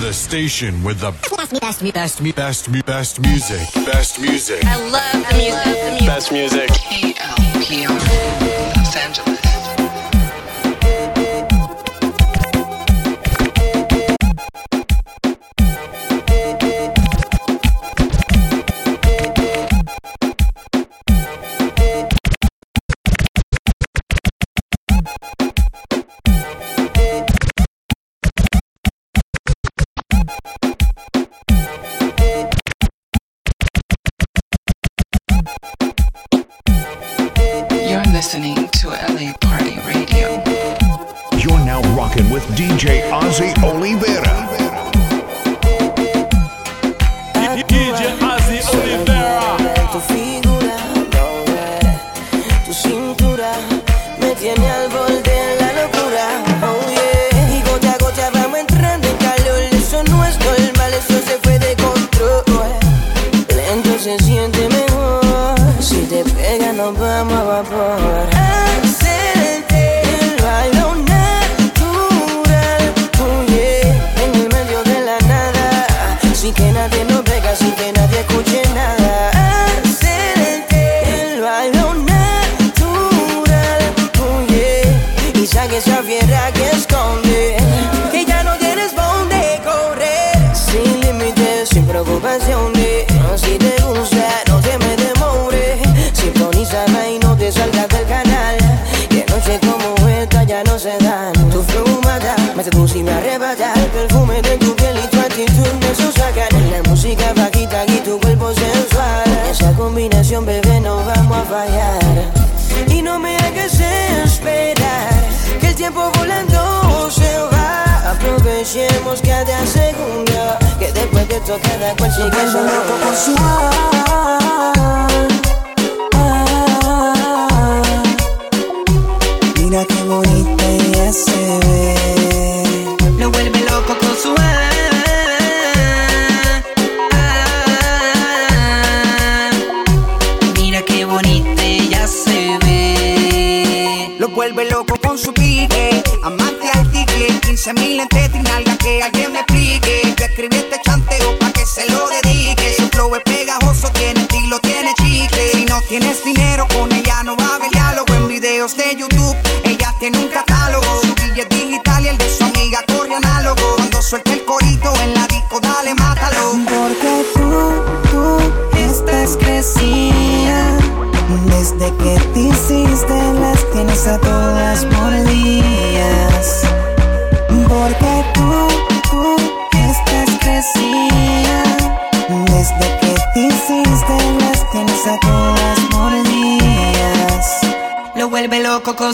The station with the best, me, best, me, best, me, best, best music. Best music. I love the music. Best music. KLPL Los Angeles. Aprovechemos que te aseguro que después de esto cada cual sigue su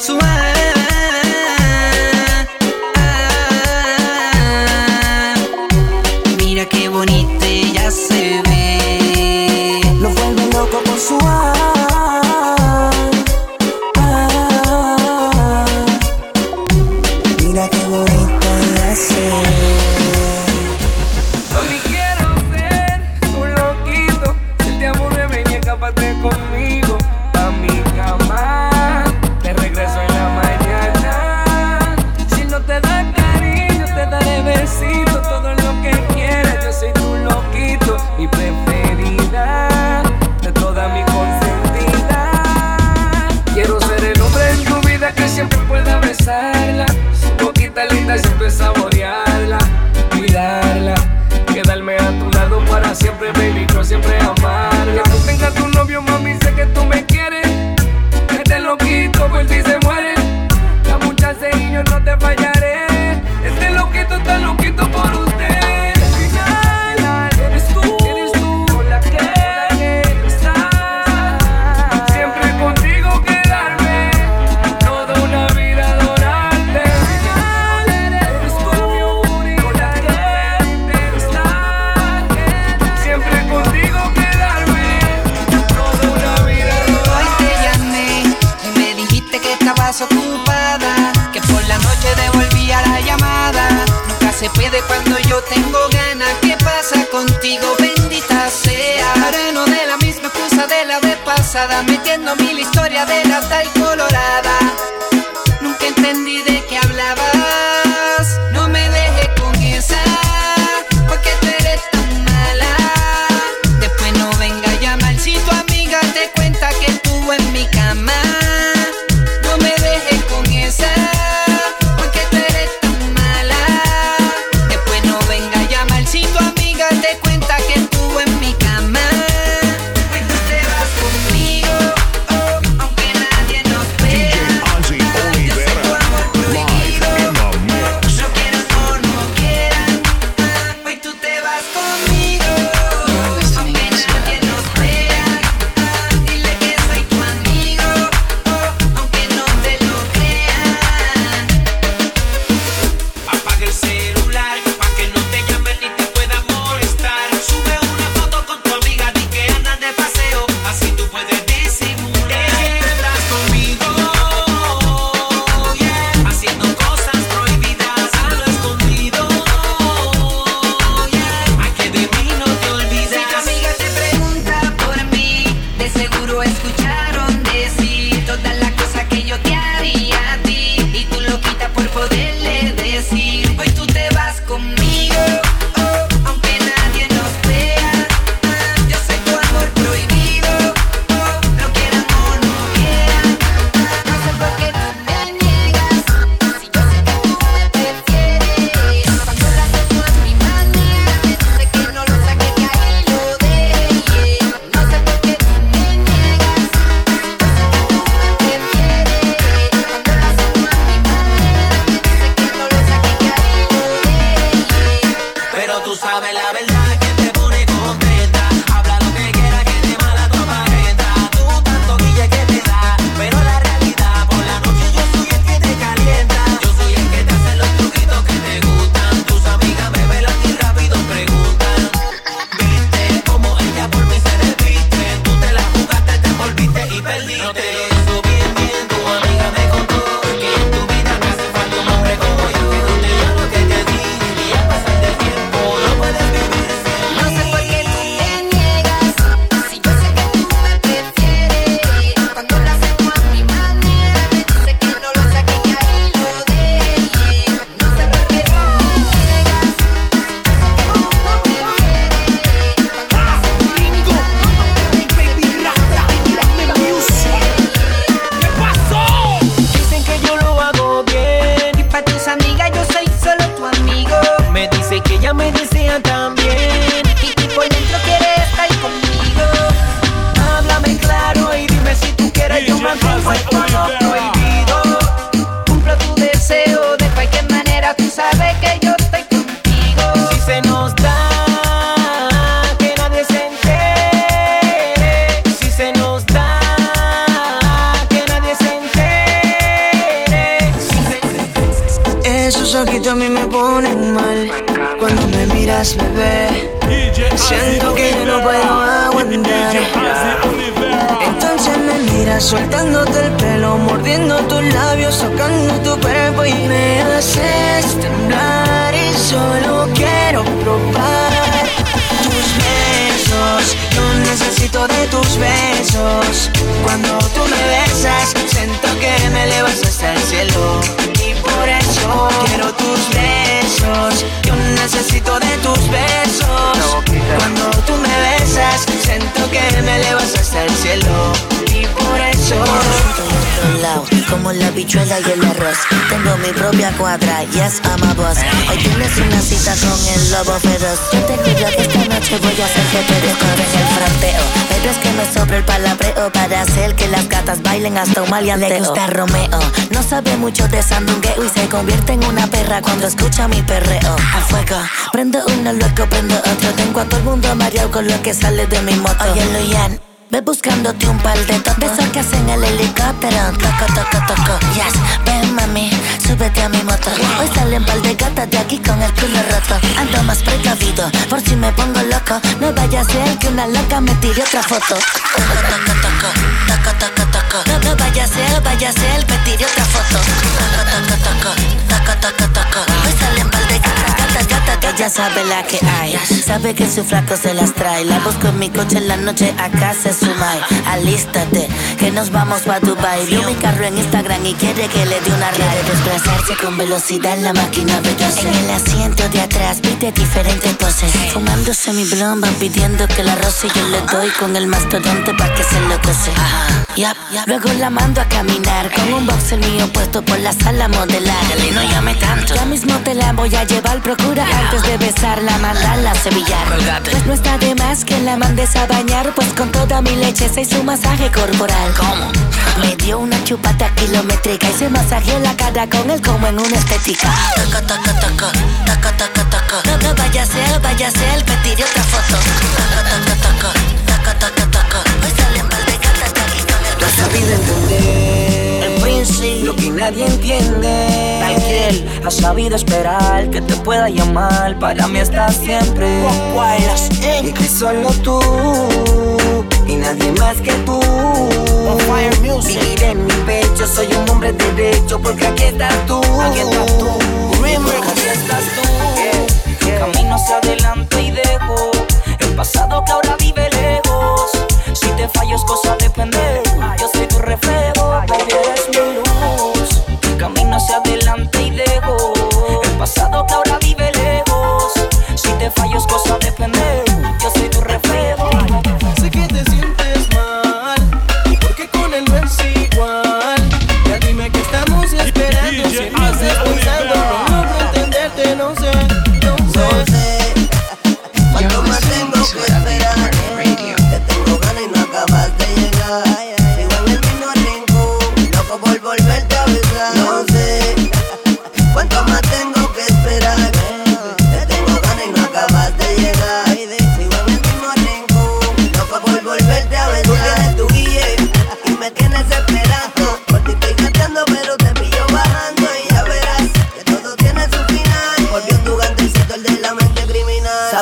sua. Side. like mil historias de Tú sabes que yo estoy contigo. Si se nos da. Que nadie se entere Si se nos da Que nadie se entere. Esos ojitos a mí me ponen mal Cuando me miras bebé Siento que yo no puedo aguantar Soltándote el pelo, mordiendo tus labios, tocando tu cuerpo y me haces temblar y solo quiero probar tus besos. Yo necesito de tus besos. Cuando tú me besas, siento que me elevas hasta el cielo. Y por eso quiero tus besos. Yo necesito de tus besos. Cuando tú me besas, siento que me elevas hasta el cielo. Y por eso lado, como la bichuela y el arroz. Tengo mi propia cuadra, yes, I'm a boss. Hoy tienes una cita con el lobo feroz. Yo te juro que esta noche voy a hacer que te descubren el fronteo. Pero es que me sobra el palabreo para hacer que las gatas bailen hasta un maleanteo. Le gusta Romeo, no sabe mucho de sandungueo y se convierte en una perra cuando escucha mi perreo. A fuego, prendo uno loco, prendo otro. Tengo a todo el mundo mareado con lo que sale de mi moto. Oye, Luyan. Ve buscándote un par de toques. Besos que hacen el helicóptero. Toco, toco, toco. Yes, ven mami Súbete a mi moto. Hoy salen par de gatas de aquí con el culo roto. Ando más precavido Por si me pongo loco. No vaya a ser que una loca me tire otra foto. Toco, toco, toco. Toco, toco, toco. No, no vaya a ser, vaya a ser Me tire otra foto. Toco, toco, toco. Toco, toco, toco. Hoy salen par Ella sabe la que hay. Sabe que su flaco se las trae. La busco en mi coche en la noche Acá se sumai Alístate, que nos vamos pa' Dubai. Vio mi carro en Instagram y quiere que le dé una ride Quiere desplazarse con velocidad en la máquina veloz En el asiento de atrás pide diferentes poses. Fumándose mi blomba pidiendo que la roce Yo le doy con el mastodonte pa' que se lo cose. Yap, yap. Luego la mando a caminar Con un boxer mío puesto por la sala modelar. Y no llame tanto. Ya mismo te la voy a llevar Antes de besarla mandarla a sevillar Pues no está de más que la mandes a bañar Pues con toda mi leche se hizo un masaje corporal. ¿Cómo? Me dio una chupata kilométrica Y se masajeó la cara con él como en una estética. Toco, toco, toco, toco, toco, toco. No, no vaya a ser, vaya a ser, me tiré otra foto. Toco, toco, toco, lo que nadie entiende. Tranquil, has sabido esperar que te pueda llamar. Para mí estás siempre. Y que solo tú y nadie más que tú. Vivir en mi pecho, soy un hombre derecho porque aquí estás tú. Aquí estás tú. Aquí estás tú. Camino hacia adelante y dejo el pasado que ahora vive lejos. Si te fallo es cosa de pendejo. Yo soy tu reflejo, baby, eres mi luz. Camino hacia adelante y dejo el pasado que ahora vive lejos. Si te fallo es cosa de pendejo. Yo soy tu reflejo.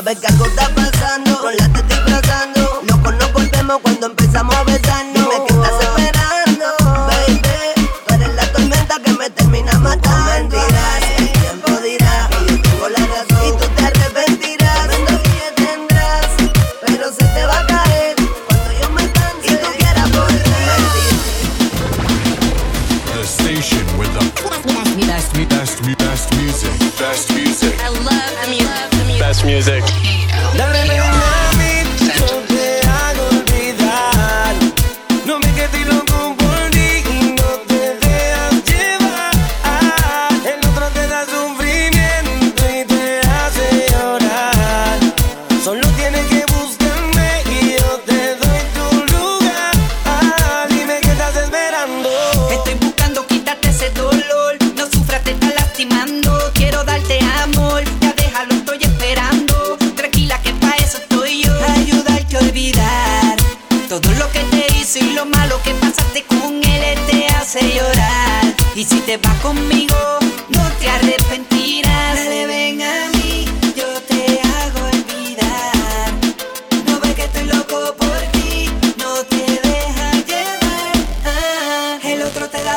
Sabes que algo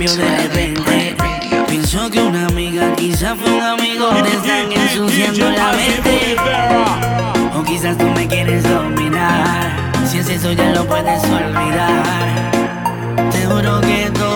cambió de repente. Pienso que una amiga, quizás fue un amigo, te están ensuciando la mente. O quizás tú me quieres dominar. Si es eso, ya lo puedes olvidar. Te juro que todo.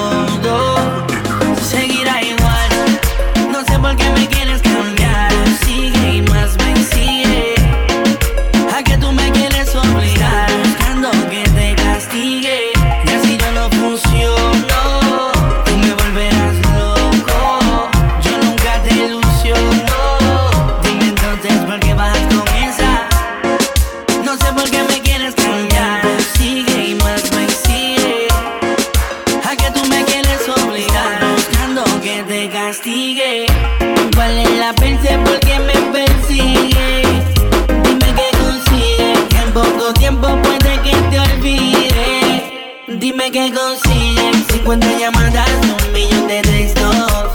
dime que consigues 50 llamadas, un millón de textos.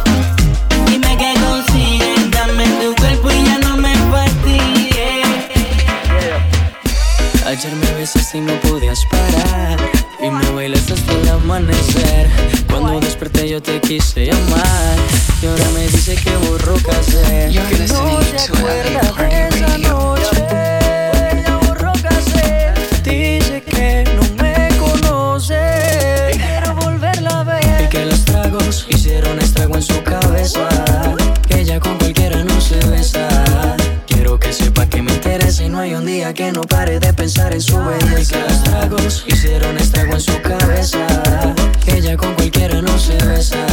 Dime que consigues, dame tu cuerpo y ya no me fastidies. Ayer me besas y no podías parar. Y me bailas hasta el amanecer. Cuando desperté yo te quise llamar. Y ahora me dice que borró casé. Que no se acuerda de esa noche. que no pare de pensar en su belleza. Y que los tragos hicieron estrago en su cabeza. Que ella con cualquiera no se besa.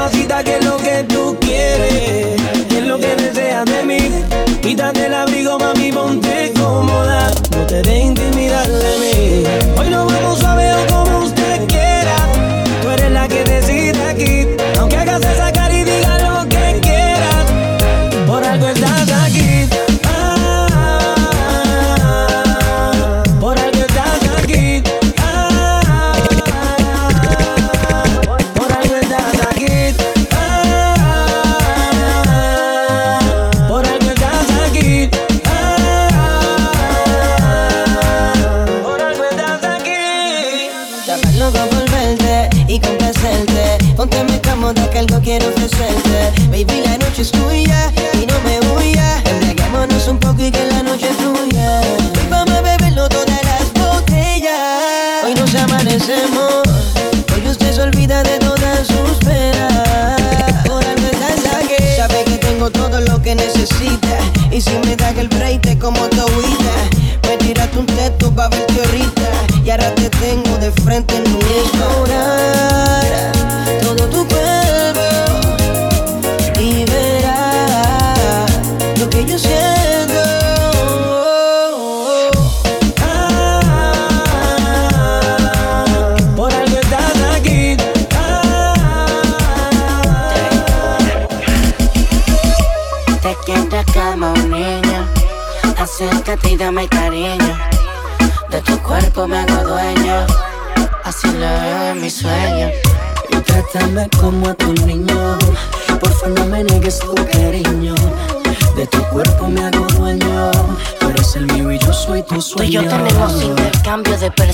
Mamacita qué es lo que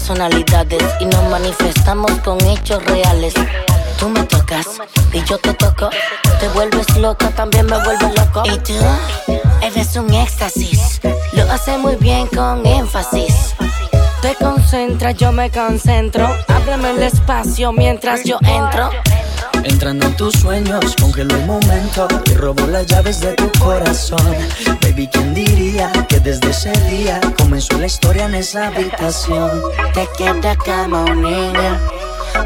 personalidades y nos manifestamos con hechos reales. Tú me tocas y yo te toco. Te vuelves loca, también me vuelves loco. Y tú eres un éxtasis. Lo hace muy bien con énfasis. Te concentras, yo me concentro. Ábreme el espacio mientras yo entro. Entrando en tus sueños, congelo el momento y robo las llaves de tu corazón. Baby, ¿quién diría que desde ese día comenzó la historia en esa habitación? Te quiero como un niño.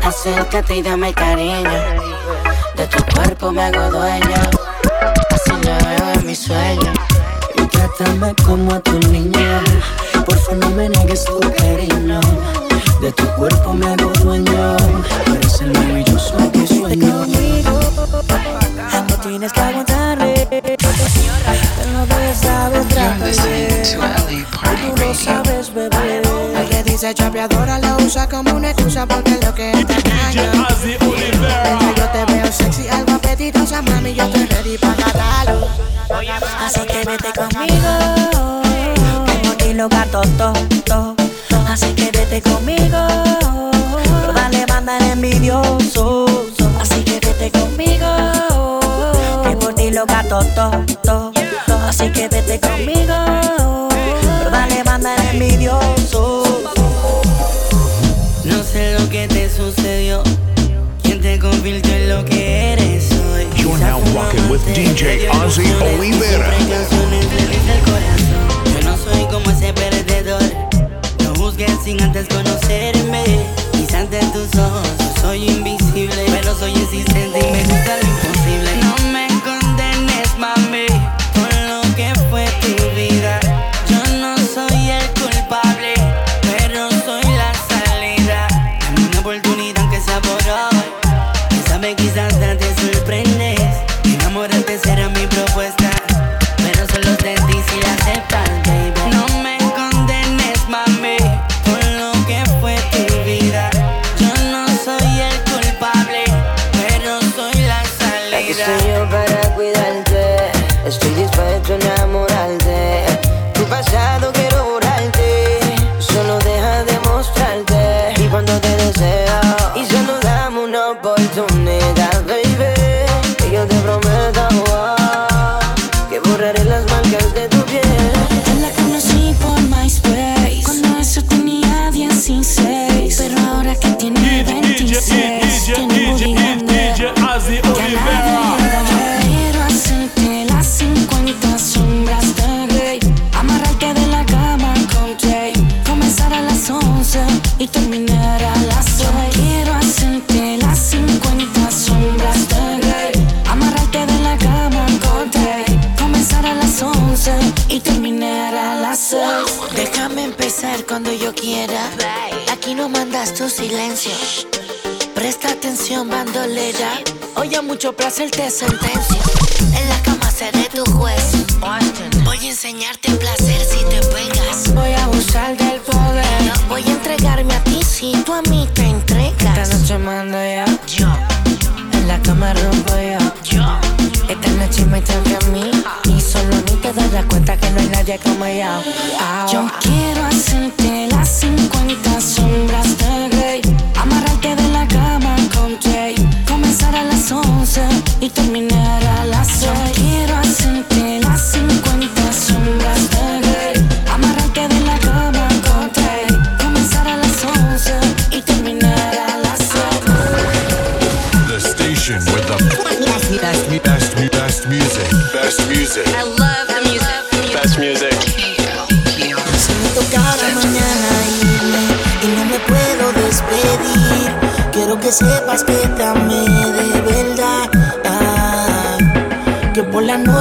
Acércate y dame cariño. De tu cuerpo me hago dueño. Así lo veo en mis sueños. Y trátame como a tu niña. Porfa, no me niegues tu cariño. De tu cuerpo me hago dueño. Eres el mío y yo soy sueño. Tienes que aguantarle. Él no LA Party Tú lo sabes, bebé. El que dice chapeadora lo usa como una excusa porque es lo que te engaña. Mientras yo te veo sexy, algo apetitosa, mami, yo estoy ready para catarlo. Así que vete conmigo. Tengo ti loca, to, to, to. Así que vete conmigo. Pero dale banda al envidioso. Así que vete conmigo. Ti loca, to, to, to. Así que vete conmigo. Pero dale banda al envidioso. No sé lo que te sucedió. ¿Quién te convirtió en lo que eres hoy? You're now rocking with DJ Ozzy Olivera. Yo no soy como ese perdedor. No juzgues sin antes conocerme. Quizás ante tus ojos soy invisible, pero soy existente y me gusta lo imposible. Sabe, quizás te sorprendes. Hoy a mucho placer te sentencio. En la cama seré tu juez. Voy a enseñarte placer si te pegas. Voy a abusar del poder. Voy a entregarme a ti si tú a mí te entregas. Esta noche mando ya. Yo, En la cama rompo yo. yo. Esta noche me toca a mí. Y solo a mí te darás cuenta que no hay nadie como yo. Yo quiero hacerte las 50 y terminar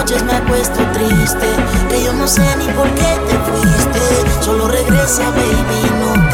noches me acuesto triste, que yo no sé ni por qué te fuiste. Solo regresa, baby, no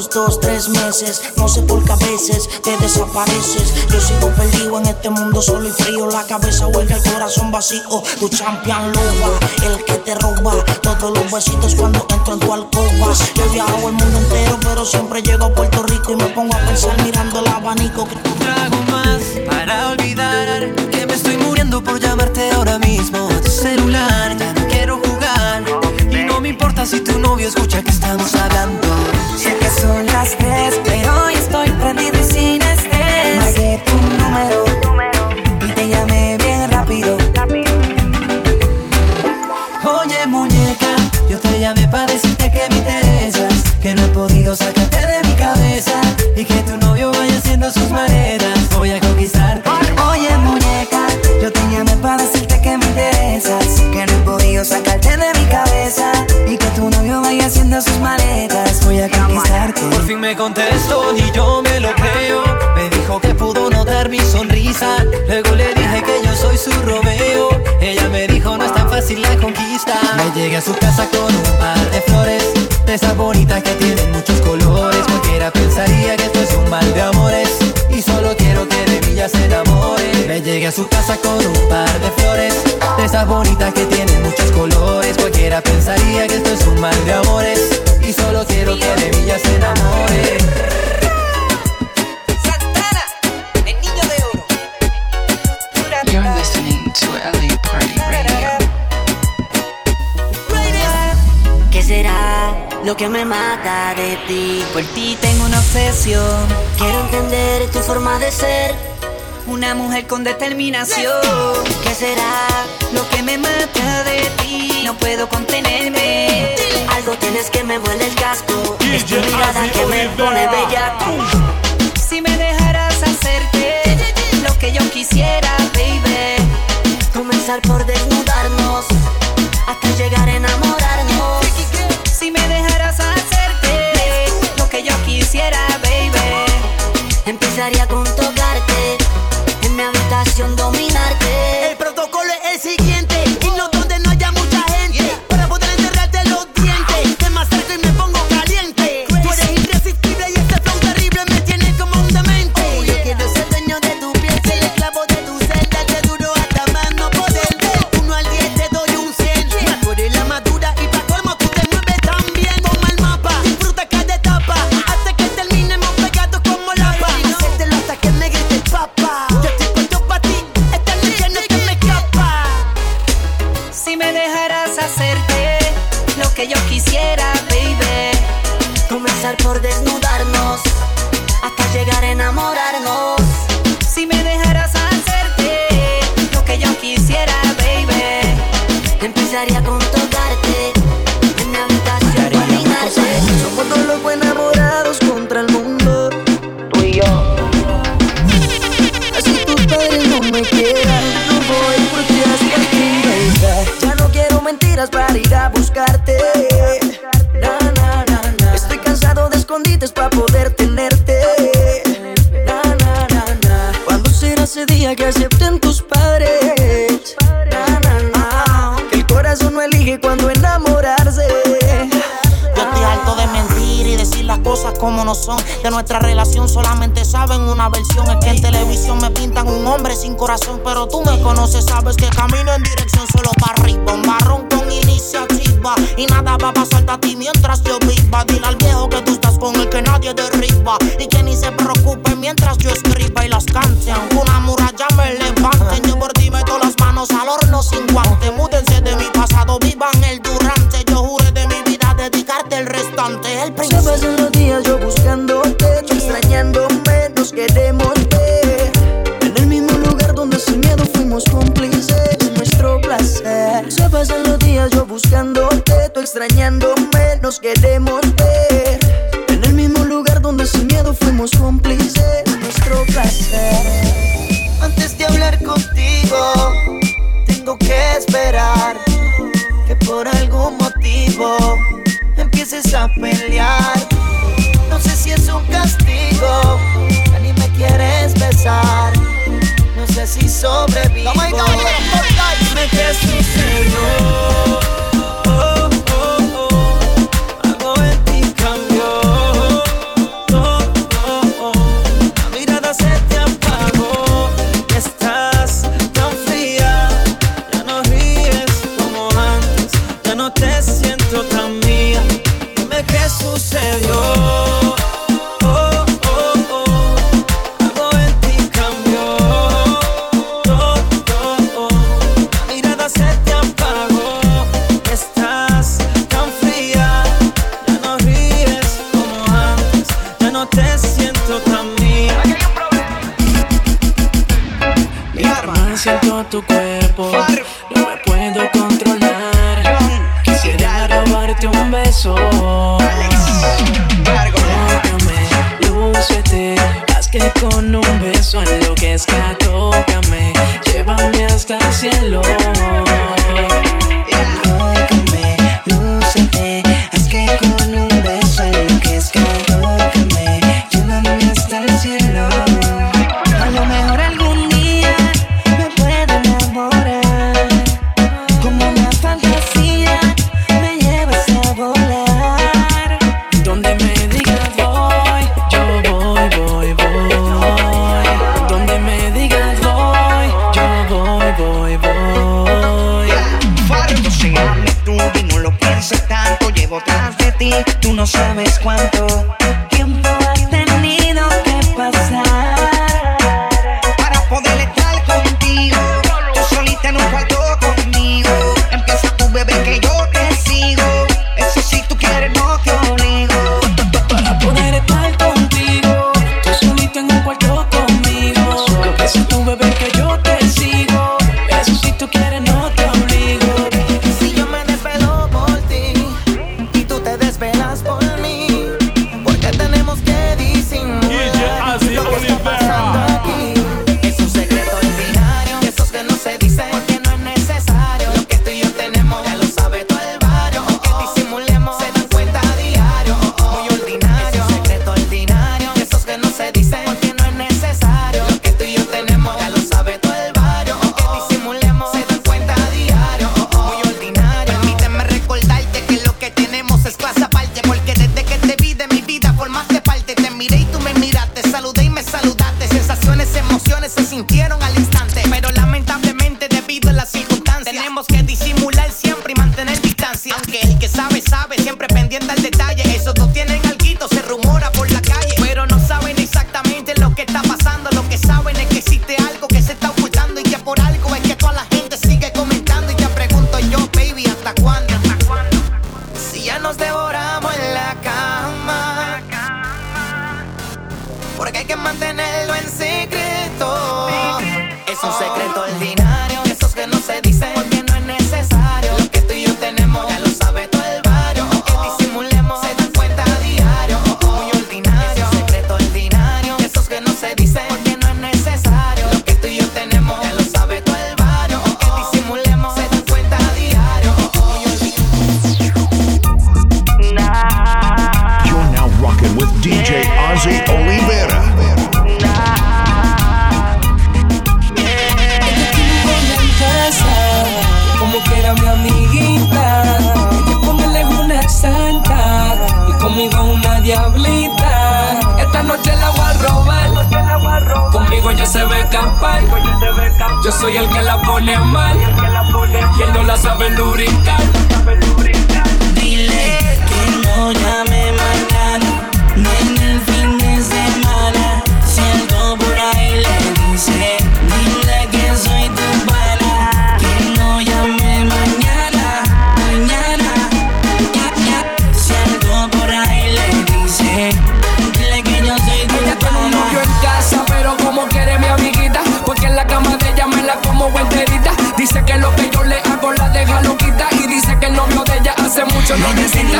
uno, dos, tres meses. No sé por qué a veces te desapareces. Yo sigo perdido en este mundo solo y frío. La cabeza huelga, el corazón vacío. Tu champion loba, el que te roba. Todos los besitos cuando entro en tu alcoba. Yo he viajado el mundo entero, pero siempre llego a Puerto Rico y me pongo a pensar mirando el abanico. trago más para olvidar que me estoy muriendo por llamarte ahora mismo tu celular. Ya importa si tu novio escucha que estamos hablando. Sé que son las tres, pero hoy estoy prendido y sin estrés. Marqué tu número y te llamé bien rápido. Oye muñeca, yo te llamé para decirte que me interesas, que no he podido sacarte de mi cabeza y que tu novio vaya haciendo sus maletas. Sus maletas. Voy a conquistarte. Por fin me contestó y yo me lo creo. Me dijo que pudo notar mi sonrisa. Luego le dije que yo soy su Romeo. Ella me dijo no es tan fácil la conquista. Me llegué a su casa con un par de flores. De esas bonitas que tienen muchos colores. Cualquiera pensaría que esto es un mal de amores. Y solo quiero que de mí ya se enamore. Me llegué a su casa con un par de flores. De esas bonitas que tienen muchos colores. Cualquiera pensaría que esto es un mal de amores. Quiero que de mí ya se enamore. Santana, el niño de oro. You're listening to LA Party Radio. ¿Qué será lo que me mata de ti? Por ti tengo una obsesión. Quiero entender tu forma de ser. Una mujer con determinación. ¿Qué será Lo que me mata de ti. No puedo contenerme. Algo tienes que me vuelve el casco. Es tu mirada que me pone bellaco. Si me dejaras hacerte lo que yo quisiera, baby. Comenzar por desnudarnos me pintan un hombre sin corazón, pero tú me conoces, sabes que camino en dirección solo para arriba. Un barrón con iniciativa y nada va a pasar a ti mientras yo viva. Dile al viejo que tú estás con el que nadie derriba y que ni se perro nos queremos ver. En el mismo lugar donde sin miedo fuimos cómplices nuestro placer. Antes de hablar contigo, tengo que esperar que por algún motivo empieces a pelear. No sé si es un castigo, ya ni me quieres besar. No sé si sobrevivo. Dime qué sucedió.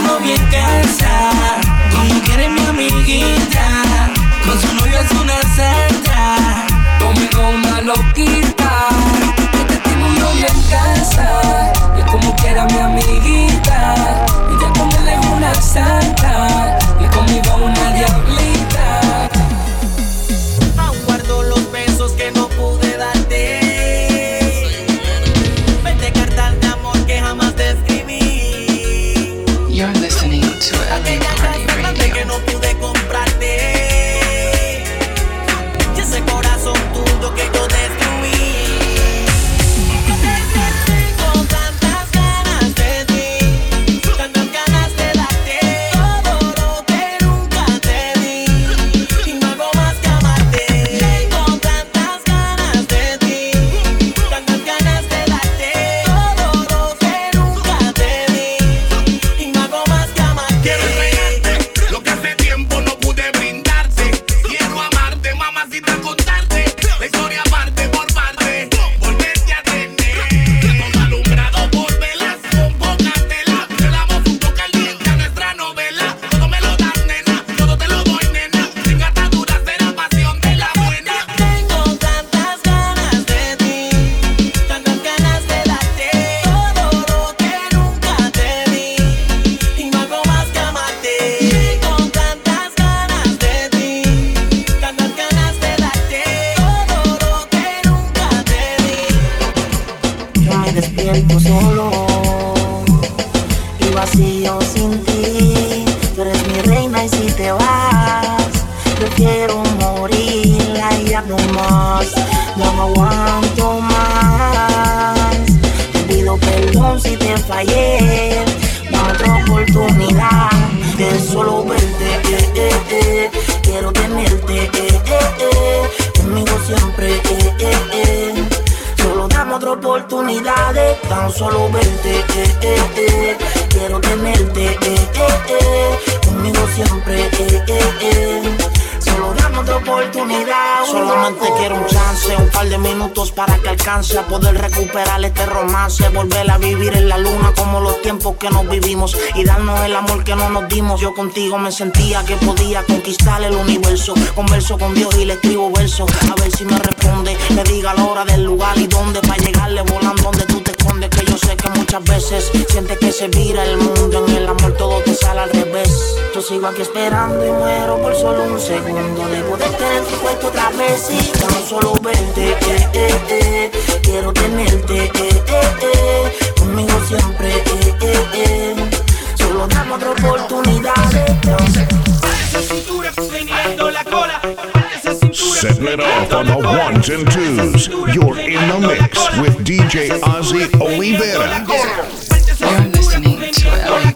Estamos bien cansadas, como quiere mi amiguita. Con su novio es una santa, conmigo una loquita. Este tiene un novio en casa, y es como quiera mi amiguita. Y ya con él es una santa. ansia poder recuperar este romance, volver a vivir en la luna como los tiempos que nos vivimos y darnos el amor que no nos dimos. Yo contigo me sentía que podía conquistar el universo. Converso con Dios y le escribo versos, a ver si me responde. Me diga la hora del lugar y dónde para llegarle volando donde tú te escondes. Que yo sé que muchas veces sientes que se vira el mundo en el amor todo te sale al revés. Yo sigo aquí esperando y muero por solo un segundo Debo de poder tener tu otra vez y tan solo verte. Eh, eh, eh quiero tenerte, eh, eh, eh, conmigo siempre, eh, eh, eh. solo dame otra oportunidad. Esa. Setting it off on the ones and twos. You're in the mix with DJ Ozzy Olivera. You're listening to LA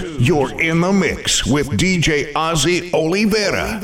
You're in the mix with DJ Ozzy Oliveira.